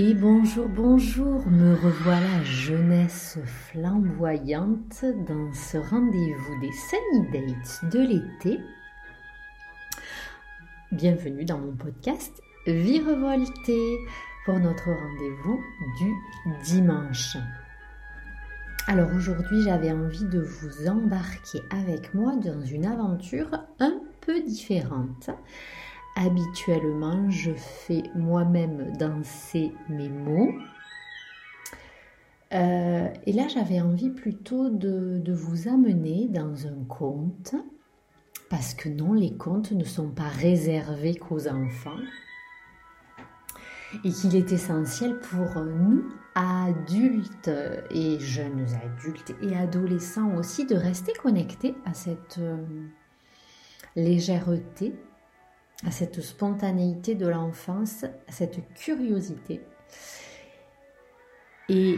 Et bonjour, bonjour, me revoilà jeunesse flamboyante dans ce rendez-vous des Sunny Dates de l'été. Bienvenue dans mon podcast Vie revoltée pour notre rendez-vous du dimanche. Alors aujourd'hui j'avais envie de vous embarquer avec moi dans une aventure un peu différente habituellement je fais moi-même danser mes mots. Euh, et là, j'avais envie plutôt de, de, vous amener dans un conte, parce que non, les contes ne sont pas réservés qu'aux enfants, et qu'il est essentiel pour nous, adultes et jeunes adultes et adolescents aussi, de rester connectés à cette euh, légèreté à cette spontanéité de l'enfance, à cette curiosité. Et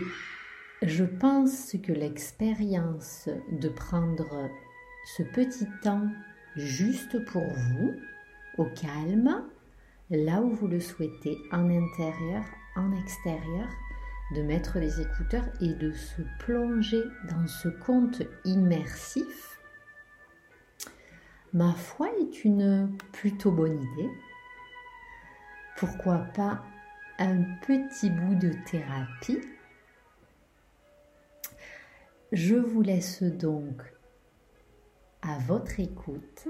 je pense que l'expérience de prendre ce petit temps juste pour vous, au calme, là où vous le souhaitez, en intérieur, en extérieur, de mettre les écouteurs et de se plonger dans ce conte immersif ma foi, est une plutôt bonne idée. Pourquoi pas un petit bout de thérapie? Je vous laisse donc à votre écoute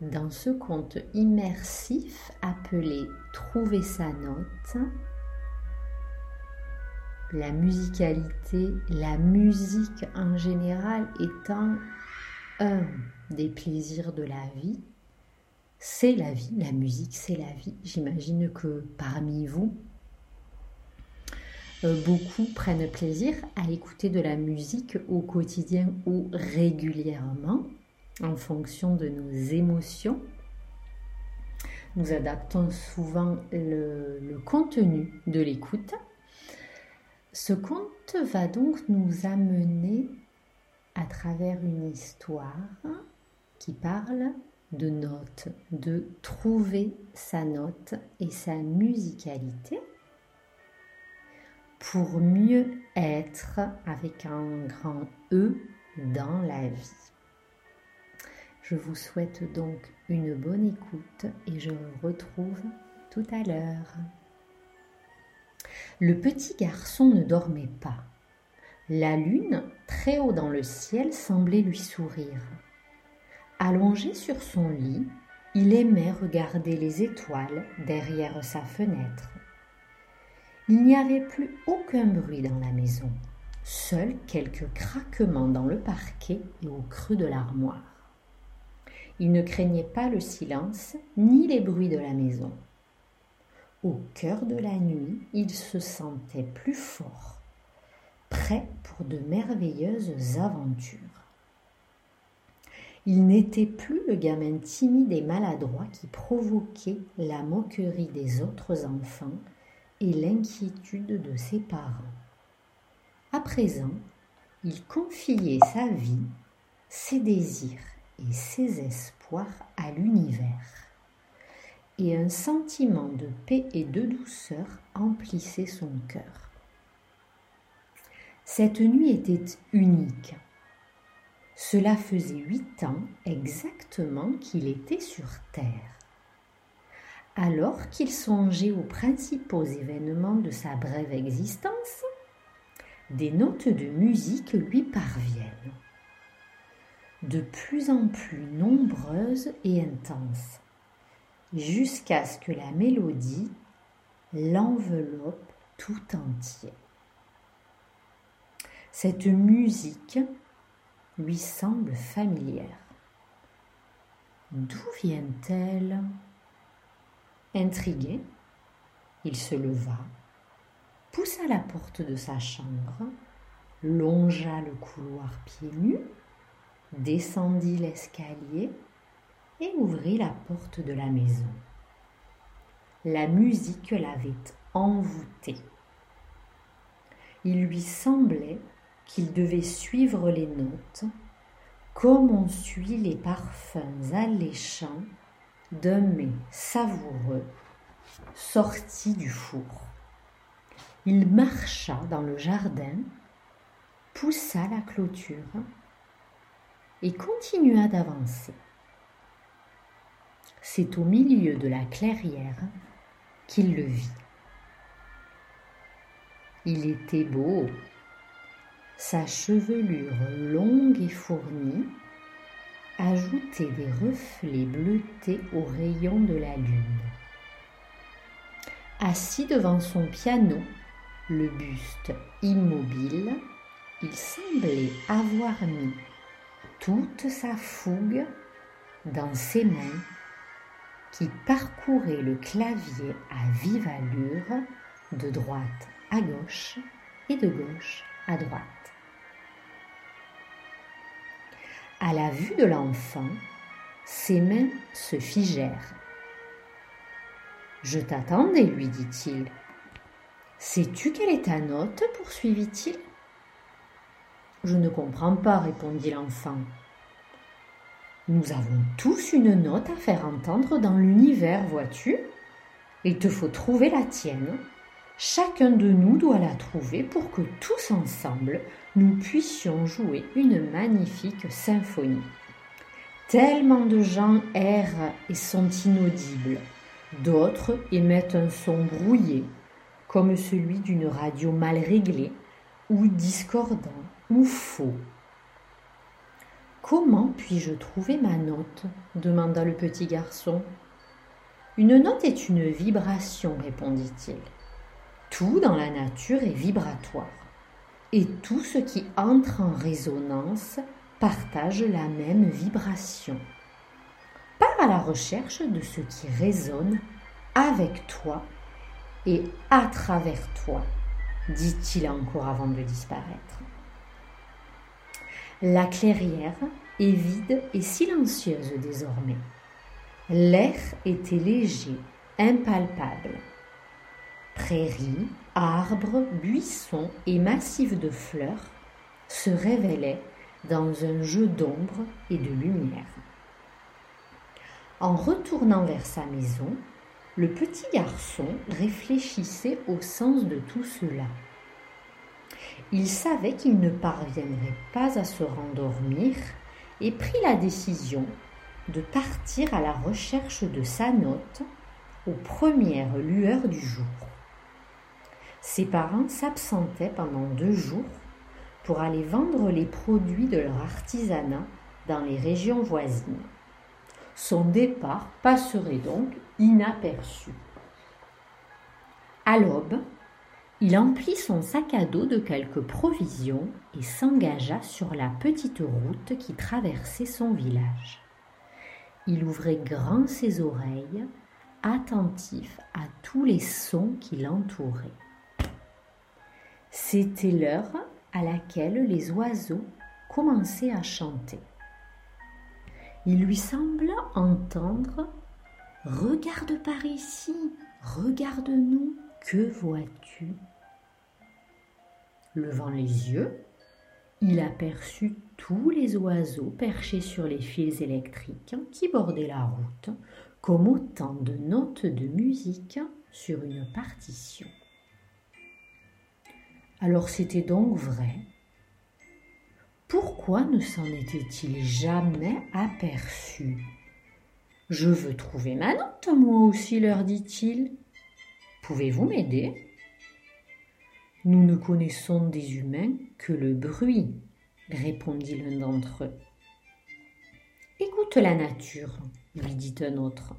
dans ce conte immersif appelé Trouver sa note. La musicalité, la musique en général étant un des plaisirs de la vie. C'est la vie, la musique, c'est la vie. J'imagine que parmi vous, euh, beaucoup prennent plaisir à écouter de la musique au quotidien ou régulièrement en fonction de nos émotions. Nous adaptons souvent le, le contenu de l'écoute. Ce conte va donc nous amener à travers une histoire qui parle de notes, de trouver sa note et sa musicalité pour mieux être avec un grand E dans la vie. Je vous souhaite donc une bonne écoute et je vous retrouve tout à l'heure. Le petit garçon ne dormait pas. La lune, très haut dans le ciel, semblait lui sourire. Allongé sur son lit, il aimait regarder les étoiles derrière sa fenêtre. Il n'y avait plus aucun bruit dans la maison, seuls quelques craquements dans le parquet et au creux de l'armoire. Il ne craignait pas le silence ni les bruits de la maison. Au cœur de la nuit, il se sentait plus fort, prêt pour de merveilleuses aventures. Il n'était plus le gamin timide et maladroit qui provoquait la moquerie des autres enfants et l'inquiétude de ses parents. À présent, il confiait sa vie, ses désirs et ses espoirs à l'univers. Et un sentiment de paix et de douceur emplissait son cœur. Cette nuit était unique. Cela faisait huit ans exactement qu'il était sur Terre. Alors qu'il songeait aux principaux événements de sa brève existence, des notes de musique lui parviennent, de plus en plus nombreuses et intenses, jusqu'à ce que la mélodie l'enveloppe tout entier. Cette musique lui semble familière. D'où vient-elle? Intrigué, il se leva, poussa la porte de sa chambre, longea le couloir pieds nus, descendit l'escalier et ouvrit la porte de la maison. La musique l'avait envoûté. Il lui semblait qu'il devait suivre les notes comme on suit les parfums alléchants d'un mets savoureux sorti du four. il marcha dans le jardin, poussa la clôture et continua d'avancer. C'est au milieu de la clairière qu'il le vit. Il était beau, sa chevelure longue et fournie ajoutait des reflets bleutés aux rayons de la lune. Assis devant son piano, le buste immobile, il semblait avoir mis toute sa fougue dans ses mains qui parcouraient le clavier à vive allure de droite à gauche et de gauche à droite. À la vue de l'enfant, ses mains se figèrent. Je t'attendais, lui dit-il. Sais-tu quelle est ta note poursuivit-il. Je ne comprends pas, répondit l'enfant. Nous avons tous une note à faire entendre dans l'univers, vois-tu Il te faut trouver la tienne. Chacun de nous doit la trouver pour que tous ensemble, nous puissions jouer une magnifique symphonie. Tellement de gens errent et sont inaudibles. D'autres émettent un son brouillé, comme celui d'une radio mal réglée, ou discordant, ou faux. Comment puis-je trouver ma note? demanda le petit garçon. Une note est une vibration, répondit-il. Tout dans la nature est vibratoire, et tout ce qui entre en résonance partage la même vibration. Pars à la recherche de ce qui résonne avec toi et à travers toi, dit-il encore avant de disparaître. La clairière est vide et silencieuse désormais. L'air était léger, impalpable. Prairies, arbres, buissons et massifs de fleurs se révélaient dans un jeu d'ombre et de lumière. En retournant vers sa maison, le petit garçon réfléchissait au sens de tout cela. Il savait qu'il ne parviendrait pas à se rendormir et prit la décision de partir à la recherche de sa note aux premières lueurs du jour. Ses parents s'absentaient pendant deux jours pour aller vendre les produits de leur artisanat dans les régions voisines. Son départ passerait donc inaperçu. À l'aube, il emplit son sac à dos de quelques provisions et s'engagea sur la petite route qui traversait son village. Il ouvrait grand ses oreilles, attentif à tous les sons qui l'entouraient. C'était l'heure à laquelle les oiseaux commençaient à chanter. Il lui sembla entendre Regarde par ici, regarde-nous, que vois-tu? Levant les yeux, il aperçut tous les oiseaux perchés sur les fils électriques qui bordaient la route, comme autant de notes de musique sur une partition. Alors c'était donc vrai pourquoi ne s'en était-il jamais aperçu? Je veux trouver ma note, moi aussi, leur dit-il. Pouvez-vous m'aider? Nous ne connaissons des humains que le bruit, répondit l'un d'entre eux. Écoute la nature, lui dit un autre.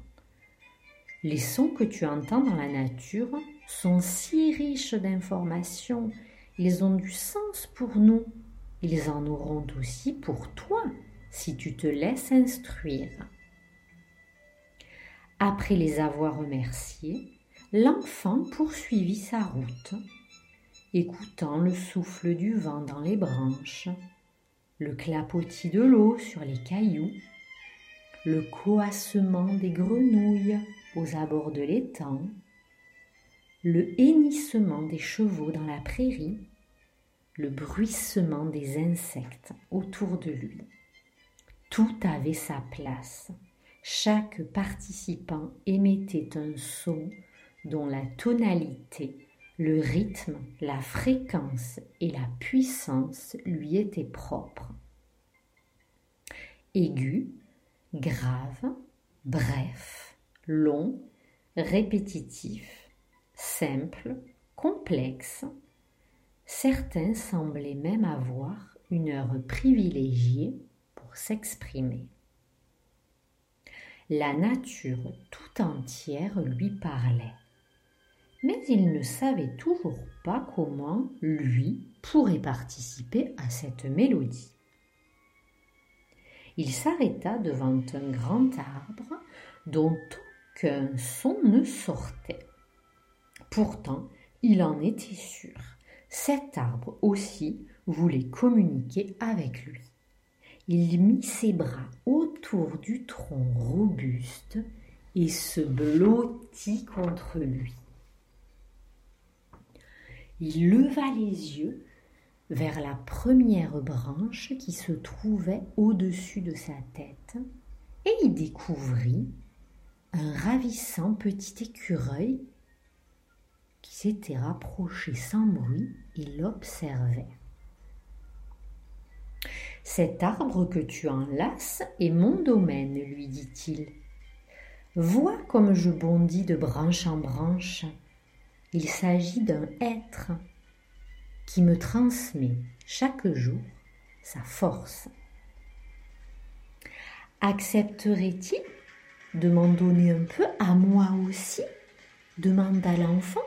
Les sons que tu entends dans la nature sont si riches d'informations, ils ont du sens pour nous ils en auront aussi pour toi si tu te laisses instruire. Après les avoir remerciés, l'enfant poursuivit sa route, écoutant le souffle du vent dans les branches, le clapotis de l'eau sur les cailloux, le coassement des grenouilles aux abords de l'étang, le hennissement des chevaux dans la prairie, le bruissement des insectes autour de lui. Tout avait sa place. Chaque participant émettait un son dont la tonalité Le rythme, la fréquence et la puissance lui étaient propres. Aigu, grave, bref, long, répétitif, simple, complexe, certains semblaient même avoir une heure privilégiée pour s'exprimer. La nature tout entière lui parlait, mais il ne savait toujours pas comment lui pourrait participer à cette mélodie. Il s'arrêta devant un grand arbre dont aucun son ne sortait. Pourtant, il en était sûr. Cet arbre aussi voulait communiquer avec lui. Il mit ses bras autour du tronc robuste et se blottit contre lui. Il leva les yeux vers la première branche qui se trouvait au-dessus de sa tête et y découvrit un ravissant petit écureuil qui s'était rapproché sans bruit et l'observait. Cet arbre que tu enlaces est mon domaine, lui dit-il. Vois comme je bondis de branche en branche. Il s'agit d'un être qui me transmet chaque jour sa force. Accepterait-il de m'en donner un peu à moi aussi? demanda l'enfant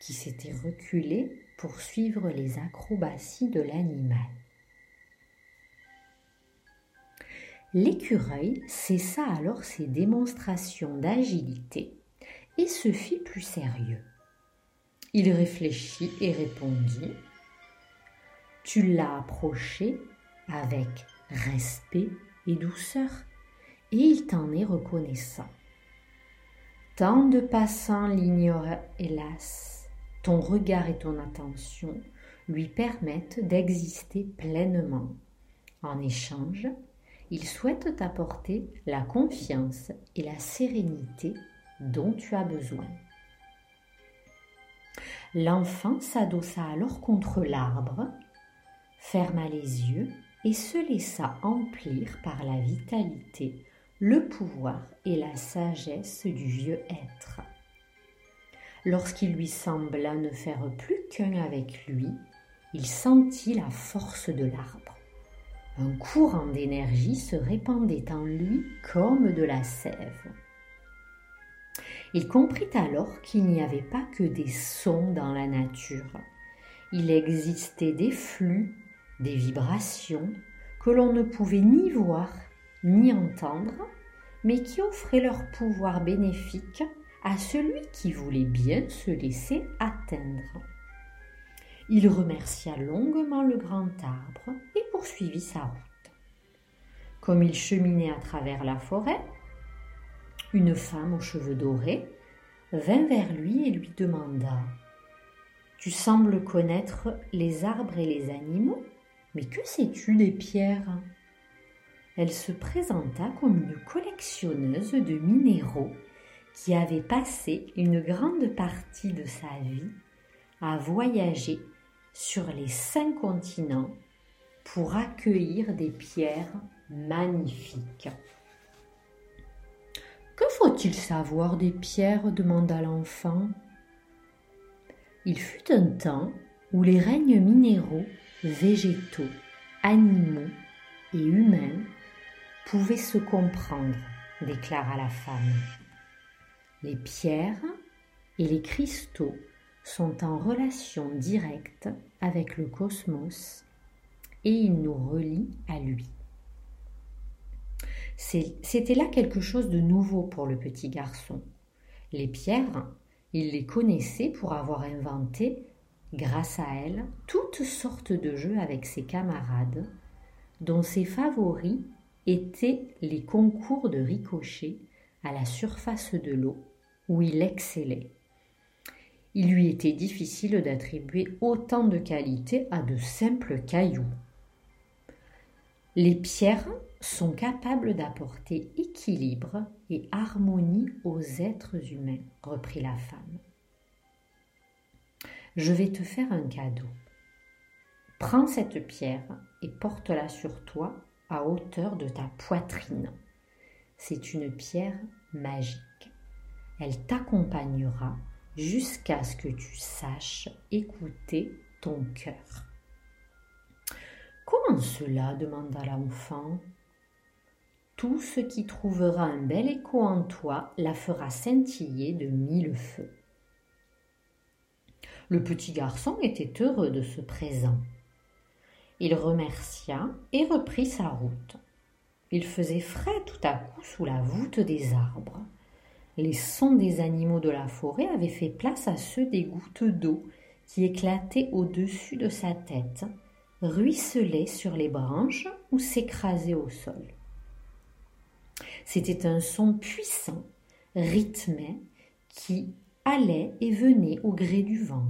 qui s'était reculé pour suivre les acrobaties de l'animal. L'écureuil cessa alors ses démonstrations d'agilité et se fit plus sérieux. Il réfléchit et répondit Tu l'as approché avec respect et douceur, et il t'en est reconnaissant. Tant de passants l'ignorent, hélas. Ton regard et ton attention lui permettent d'exister pleinement. En échange, il souhaite t'apporter la confiance et la sérénité dont tu as besoin. L'enfant s'adossa alors contre l'arbre, ferma les yeux et se laissa emplir par la vitalité, le pouvoir et la sagesse du vieux être. Lorsqu'il lui sembla ne faire plus qu'un avec lui, il sentit la force de l'arbre. Un courant d'énergie se répandait en lui comme de la sève. Il comprit alors qu'il n'y avait pas que des sons dans la nature. Il existait des flux, des vibrations que l'on ne pouvait ni voir ni entendre, mais qui offraient leur pouvoir bénéfique à celui qui voulait bien se laisser atteindre. Il remercia longuement le grand arbre et poursuivit sa route. Comme il cheminait à travers la forêt, une femme aux cheveux dorés vint vers lui et lui demanda Tu sembles connaître les arbres et les animaux, mais que sais-tu des pierres? Elle se présenta comme une collectionneuse de minéraux qui avait passé une grande partie de sa vie à voyager sur les cinq continents pour accueillir des pierres magnifiques. Que faut-il savoir des pierres demanda l'enfant. Il fut un temps où les règnes minéraux, végétaux, animaux et humains pouvaient se comprendre, déclara la femme. Les pierres et les cristaux sont en relation directe avec le cosmos et ils nous relient à lui. C'était là quelque chose de nouveau pour le petit garçon. Les pierres, il les connaissait pour avoir inventé, grâce à elles, toutes sortes de jeux avec ses camarades, dont ses favoris étaient les concours de ricochet à la surface de l'eau, où il excellait. Il lui était difficile d'attribuer autant de qualités à de simples cailloux. Les pierres sont capables d'apporter équilibre et harmonie aux êtres humains, reprit la femme. Je vais te faire un cadeau. Prends cette pierre et porte-la sur toi à hauteur de ta poitrine. C'est une pierre magique. Elle t'accompagnera jusqu'à ce que tu saches écouter ton cœur. Comment cela demanda l'enfant. Tout ce qui trouvera un bel écho en toi la fera scintiller de mille feux. Le petit garçon était heureux de ce présent. Il remercia et reprit sa route. Il faisait frais tout à coup sous la voûte des arbres. Les sons des animaux de la forêt avaient fait place à ceux des gouttes d'eau qui éclataient au-dessus de sa tête, ruisselaient sur les branches ou s'écrasaient au sol. C'était un son puissant, rythmé, qui allait et venait au gré du vent.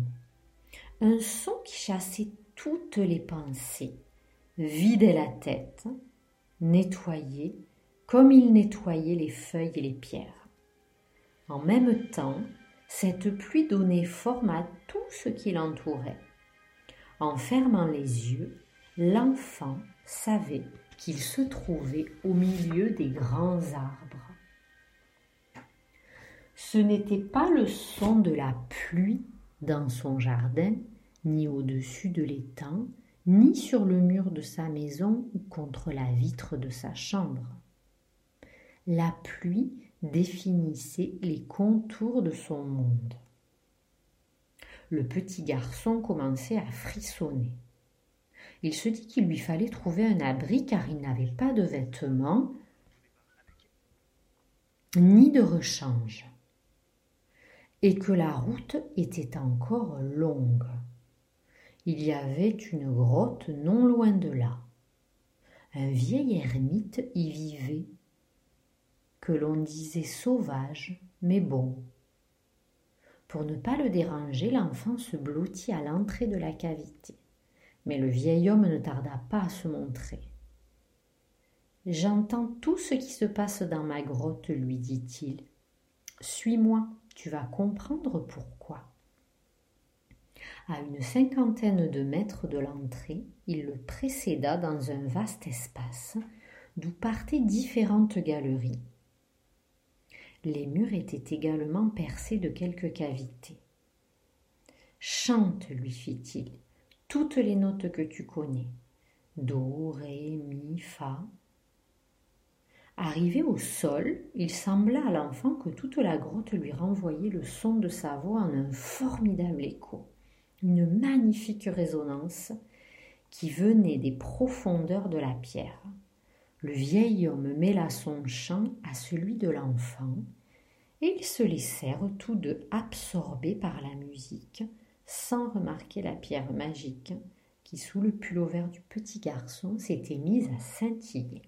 Un son qui chassait toutes les pensées, vidait la tête, nettoyait comme il nettoyait les feuilles et les pierres. En même temps, cette pluie donnait forme à tout ce qui l'entourait. En fermant les yeux, l'enfant savait qu'il se trouvait au milieu des grands arbres. Ce n'était pas le son de la pluie dans son jardin, ni au-dessus de l'étang, ni sur le mur de sa maison ou contre la vitre de sa chambre. La pluie définissait les contours de son monde. Le petit garçon commençait à frissonner. Il se dit qu'il lui fallait trouver un abri car il n'avait pas de vêtements ni de rechange et que la route était encore longue. Il y avait une grotte non loin de là. Un vieil ermite y vivait, que l'on disait sauvage, mais bon. Pour ne pas le déranger, l'enfant se blottit à l'entrée de la cavité. Mais le vieil homme ne tarda pas à se montrer. J'entends tout ce qui se passe dans ma grotte, lui dit-il. Suis-moi, tu vas comprendre pourquoi. À une cinquantaine de mètres de l'entrée, il le précéda dans un vaste espace d'où partaient différentes galeries. Les murs étaient également percés de quelques cavités. Chante, lui fit-il, toutes les notes que tu connais. Do, Ré, Mi, Fa. Arrivé au sol, il sembla à l'enfant que toute la grotte lui renvoyait le son de sa voix en un formidable écho une magnifique résonance qui venait des profondeurs de la pierre. Le vieil homme mêla son chant à celui de l'enfant, et ils se laissèrent tous deux absorbés par la musique, sans remarquer la pierre magique qui, sous le pullover du petit garçon, s'était mise à scintiller.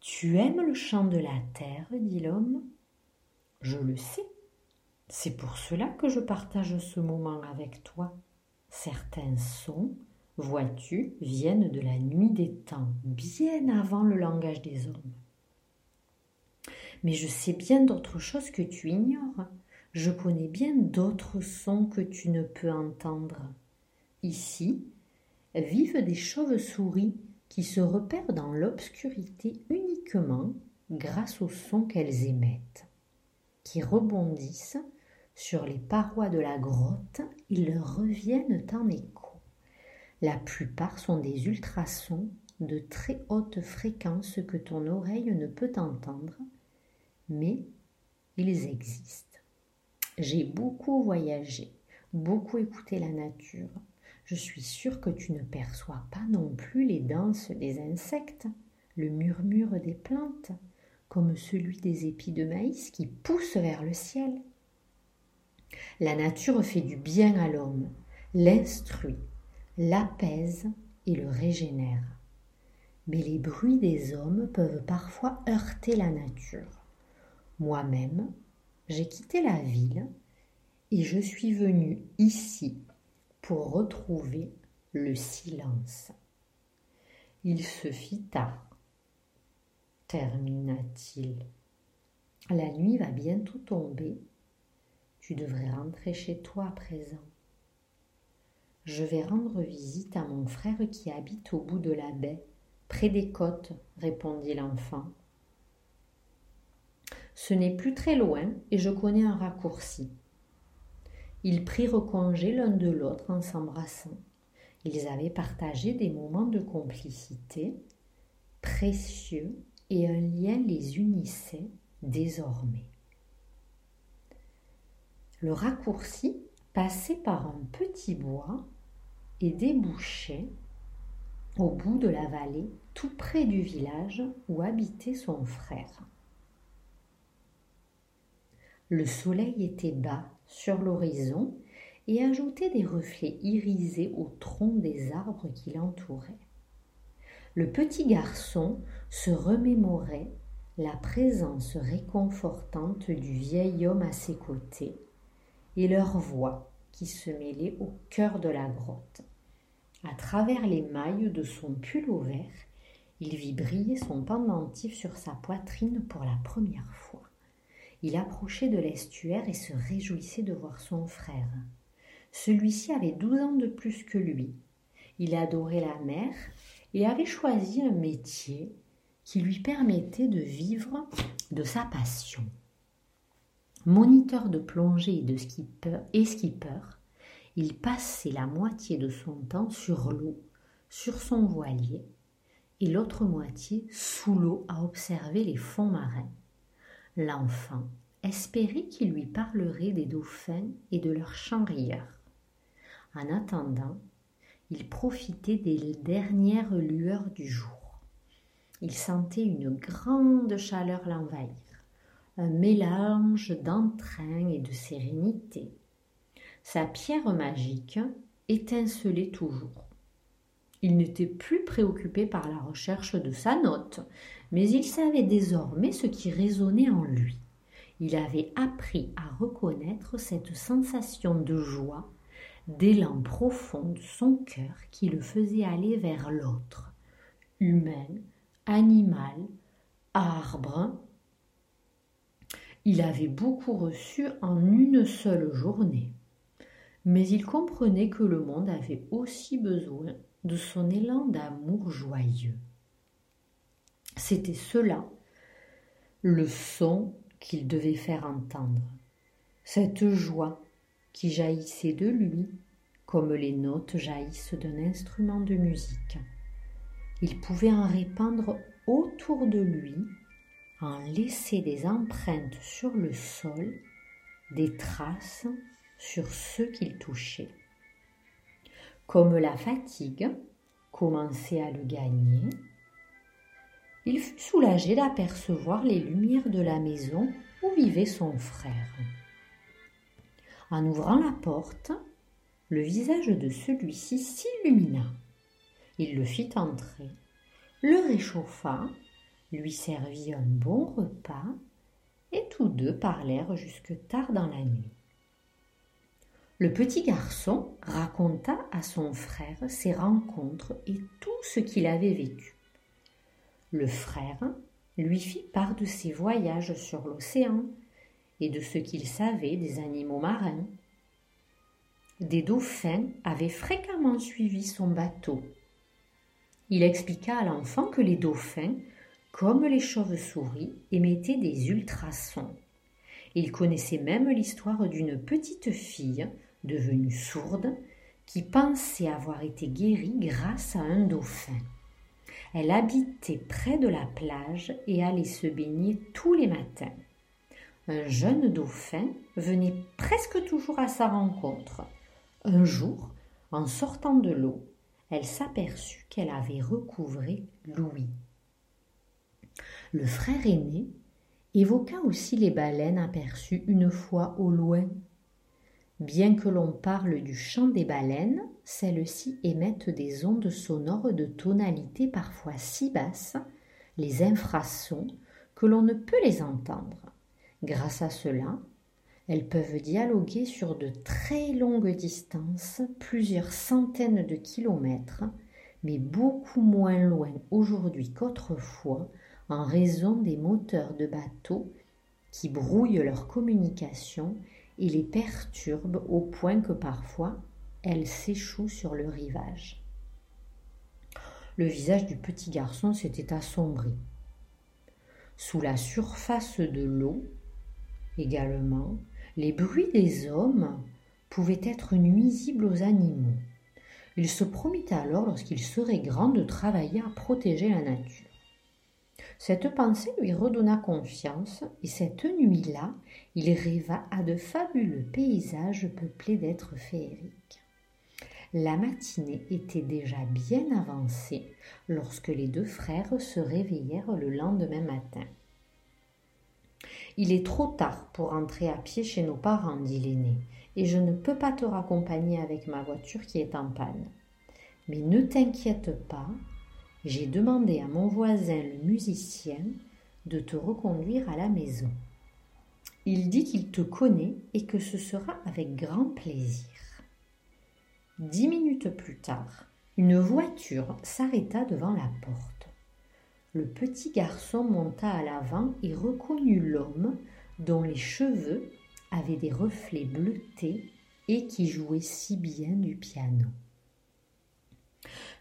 Tu aimes le chant de la terre? dit l'homme. Je le sais, c'est pour cela que je partage ce moment avec toi. Certains sons, vois-tu, viennent de la nuit des temps, bien avant le langage des hommes. Mais je sais bien d'autres choses que tu ignores. Je connais bien d'autres sons que tu ne peux entendre. Ici vivent des chauves-souris qui se repèrent dans l'obscurité uniquement grâce aux sons qu'elles émettent, qui rebondissent sur les parois de la grotte, ils reviennent en écho. La plupart sont des ultrasons de très haute fréquence que ton oreille ne peut entendre, mais ils existent. J'ai beaucoup voyagé, beaucoup écouté la nature. Je suis sûre que tu ne perçois pas non plus les danses des insectes, le murmure des plantes, comme celui des épis de maïs qui poussent vers le ciel. La nature fait du bien à l'homme, l'instruit, l'apaise et le régénère. Mais les bruits des hommes peuvent parfois heurter la nature. Moi-même, j'ai quitté la ville et je suis venu ici pour retrouver le silence. Il se fit tard, termina-t-il. La nuit va bientôt tomber Tu devrais rentrer chez toi à présent. Je vais rendre visite à mon frère qui habite au bout de la baie, près des côtes, répondit l'enfant. Ce n'est plus très loin et je connais un raccourci. Ils prirent congé l'un de l'autre en s'embrassant. Ils avaient partagé des moments de complicité précieux et un lien les unissait désormais. Le raccourci passait par un petit bois et débouchait au bout de la vallée, tout près du village où habitait son frère. Le soleil était bas sur l'horizon et ajoutait des reflets irisés au tronc des arbres qui l'entouraient. Le petit garçon se remémorait la présence réconfortante du vieil homme à ses côtés et leur voix qui se mêlait au cœur de la grotte. À travers les mailles de son pull au vert, il vit briller son pendentif sur sa poitrine pour la première fois. Il approchait de l'estuaire et se réjouissait de voir son frère. Celui-ci avait douze ans de plus que lui. Il adorait la mer et avait choisi un métier qui lui permettait de vivre de sa passion. Moniteur de plongée et de skipper, et skipper, il passait la moitié de son temps sur l'eau, sur son voilier, et l'autre moitié sous l'eau à observer les fonds marins. L'enfant espérait qu'il lui parlerait des dauphins et de leurs chants rieurs. En attendant, il profitait des dernières lueurs du jour. Il sentait une grande chaleur l'envahir, un mélange d'entrain et de sérénité. Sa pierre magique étincelait toujours. Il n'était plus préoccupé par la recherche de sa note, mais il savait désormais ce qui résonnait en lui. Il avait appris à reconnaître cette sensation de joie, d'élan profond de son cœur qui le faisait aller vers l'autre, humain, animal, arbre. Il avait beaucoup reçu en une seule journée mais il comprenait que le monde avait aussi besoin de son élan d'amour joyeux. C'était cela, le son qu'il devait faire entendre, cette joie qui jaillissait de lui comme les notes jaillissent d'un instrument de musique. Il pouvait en répandre autour de lui, en laisser des empreintes sur le sol, des traces sur ceux qu'il touchait. Comme la fatigue commençait à le gagner, il fut soulagé d'apercevoir les lumières de la maison où vivait son frère. En ouvrant la porte, le visage de celui-ci s'illumina. Il le fit entrer, le réchauffa, lui servit un bon repas, et tous deux parlèrent jusque tard dans la nuit. Le petit garçon raconta à son frère ses rencontres et tout ce qu'il avait vécu. Le frère lui fit part de ses voyages sur l'océan et de ce qu'il savait des animaux marins. Des dauphins avaient fréquemment suivi son bateau. Il expliqua à l'enfant que les dauphins, comme les chauves-souris, émettaient des ultrasons. Il connaissait même l'histoire d'une petite fille devenue sourde, qui pensait avoir été guérie grâce à un dauphin. Elle habitait près de la plage et allait se baigner tous les matins. Un jeune dauphin venait presque toujours à sa rencontre. Un jour, en sortant de l'eau, elle s'aperçut qu'elle avait recouvré Louis. Le frère aîné évoqua aussi les baleines aperçues une fois au loin Bien que l'on parle du chant des baleines, celles-ci émettent des ondes sonores de tonalité parfois si basses, les infrasons, que l'on ne peut les entendre. Grâce à cela, elles peuvent dialoguer sur de très longues distances, plusieurs centaines de kilomètres, mais beaucoup moins loin aujourd'hui qu'autrefois en raison des moteurs de bateaux qui brouillent leur communication et les perturbe au point que parfois elles s'échouent sur le rivage. Le visage du petit garçon s'était assombri. Sous la surface de l'eau, également, les bruits des hommes pouvaient être nuisibles aux animaux. Il se promit alors, lorsqu'il serait grand, de travailler à protéger la nature. Cette pensée lui redonna confiance, et cette nuit-là, il rêva à de fabuleux paysages peuplés d'êtres féeriques. La matinée était déjà bien avancée lorsque les deux frères se réveillèrent le lendemain matin. Il est trop tard pour entrer à pied chez nos parents, dit l'aîné, et je ne peux pas te raccompagner avec ma voiture qui est en panne. Mais ne t'inquiète pas, j'ai demandé à mon voisin le musicien de te reconduire à la maison. Il dit qu'il te connaît et que ce sera avec grand plaisir. Dix minutes plus tard, une voiture s'arrêta devant la porte. Le petit garçon monta à l'avant et reconnut l'homme dont les cheveux avaient des reflets bleutés et qui jouait si bien du piano.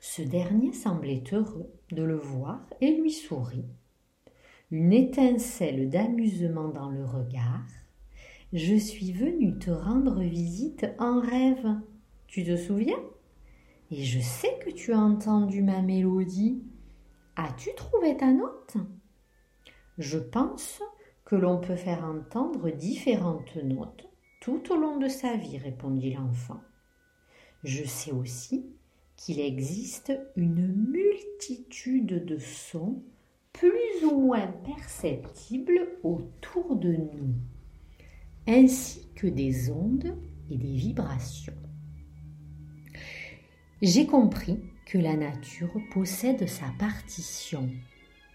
Ce dernier semblait heureux de le voir et lui sourit. Une étincelle d'amusement dans le regard. Je suis venu te rendre visite en rêve. Tu te souviens? Et je sais que tu as entendu ma mélodie. As-tu trouvé ta note? Je pense que l'on peut faire entendre différentes notes tout au long de sa vie, répondit l'enfant. Je sais aussi qu'il existe une multitude de sons plus ou moins perceptibles autour de nous, ainsi que des ondes et des vibrations. J'ai compris que la nature possède sa partition,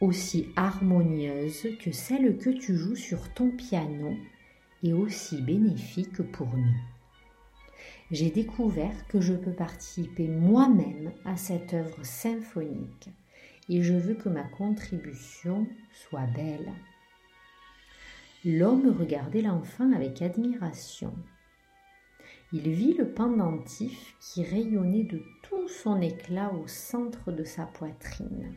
aussi harmonieuse que celle que tu joues sur ton piano et aussi bénéfique pour nous j'ai découvert que je peux participer moi-même à cette œuvre symphonique et je veux que ma contribution soit belle. L'homme regardait l'enfant avec admiration. Il vit le pendentif qui rayonnait de tout son éclat au centre de sa poitrine.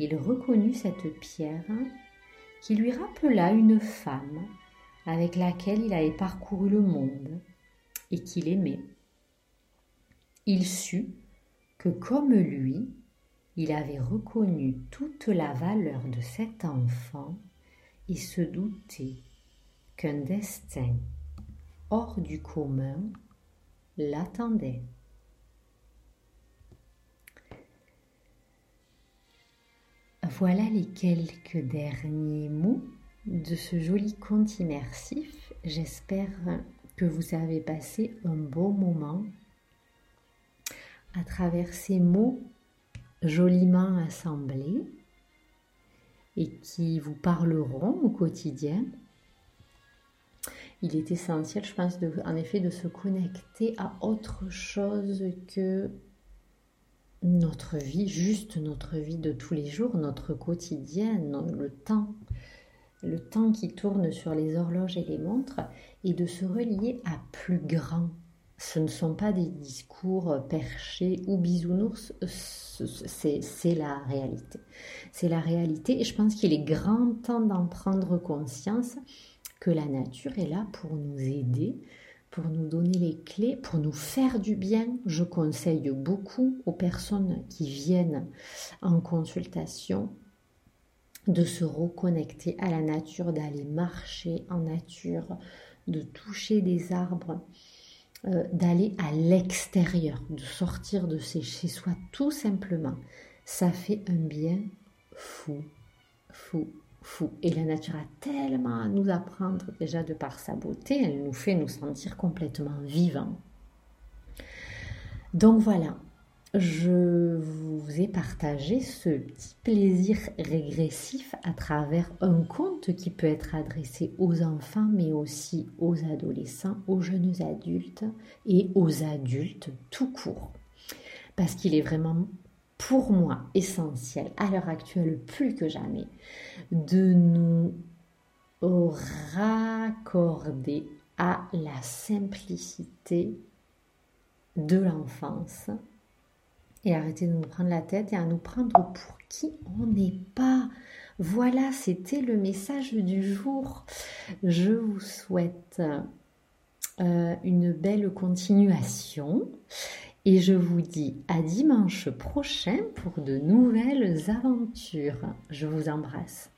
Il reconnut cette pierre qui lui rappela une femme avec laquelle il avait parcouru le monde et qu'il aimait. Il sut que comme lui, il avait reconnu toute la valeur de cet enfant et se doutait qu'un destin hors du commun l'attendait. Voilà les quelques derniers mots de ce joli conte immersif. J'espère que vous avez passé un beau moment à travers ces mots joliment assemblés et qui vous parleront au quotidien. Il est essentiel, je pense, en effet, de se connecter à autre chose que notre vie, juste notre vie de tous les jours, notre quotidien, le temps le temps qui tourne sur les horloges et les montres, et de se relier à plus grand. Ce ne sont pas des discours perchés ou bisounours, c'est la réalité. C'est la réalité et je pense qu'il est grand temps d'en prendre conscience que la nature est là pour nous aider, pour nous donner les clés, pour nous faire du bien. Je conseille beaucoup aux personnes qui viennent en consultation de se reconnecter à la nature, d'aller marcher en nature, de toucher des arbres, euh, d'aller à l'extérieur, de sortir de chez soi tout simplement. Ça fait un bien fou, fou, fou. Et la nature a tellement à nous apprendre déjà de par sa beauté, elle nous fait nous sentir complètement vivants. Donc voilà, je vous ai partagé ce petit plaisir régressif à travers un conte qui peut être adressé aux enfants, mais aussi aux adolescents, aux jeunes adultes et aux adultes tout court. Parce qu'il est vraiment pour moi essentiel à l'heure actuelle plus que jamais de nous raccorder à la simplicité de l'enfance et arrêter de nous prendre la tête et à nous prendre pour qui on n'est pas. Voilà, c'était le message du jour. Je vous souhaite euh, une belle continuation et je vous dis à dimanche prochain pour de nouvelles aventures. Je vous embrasse.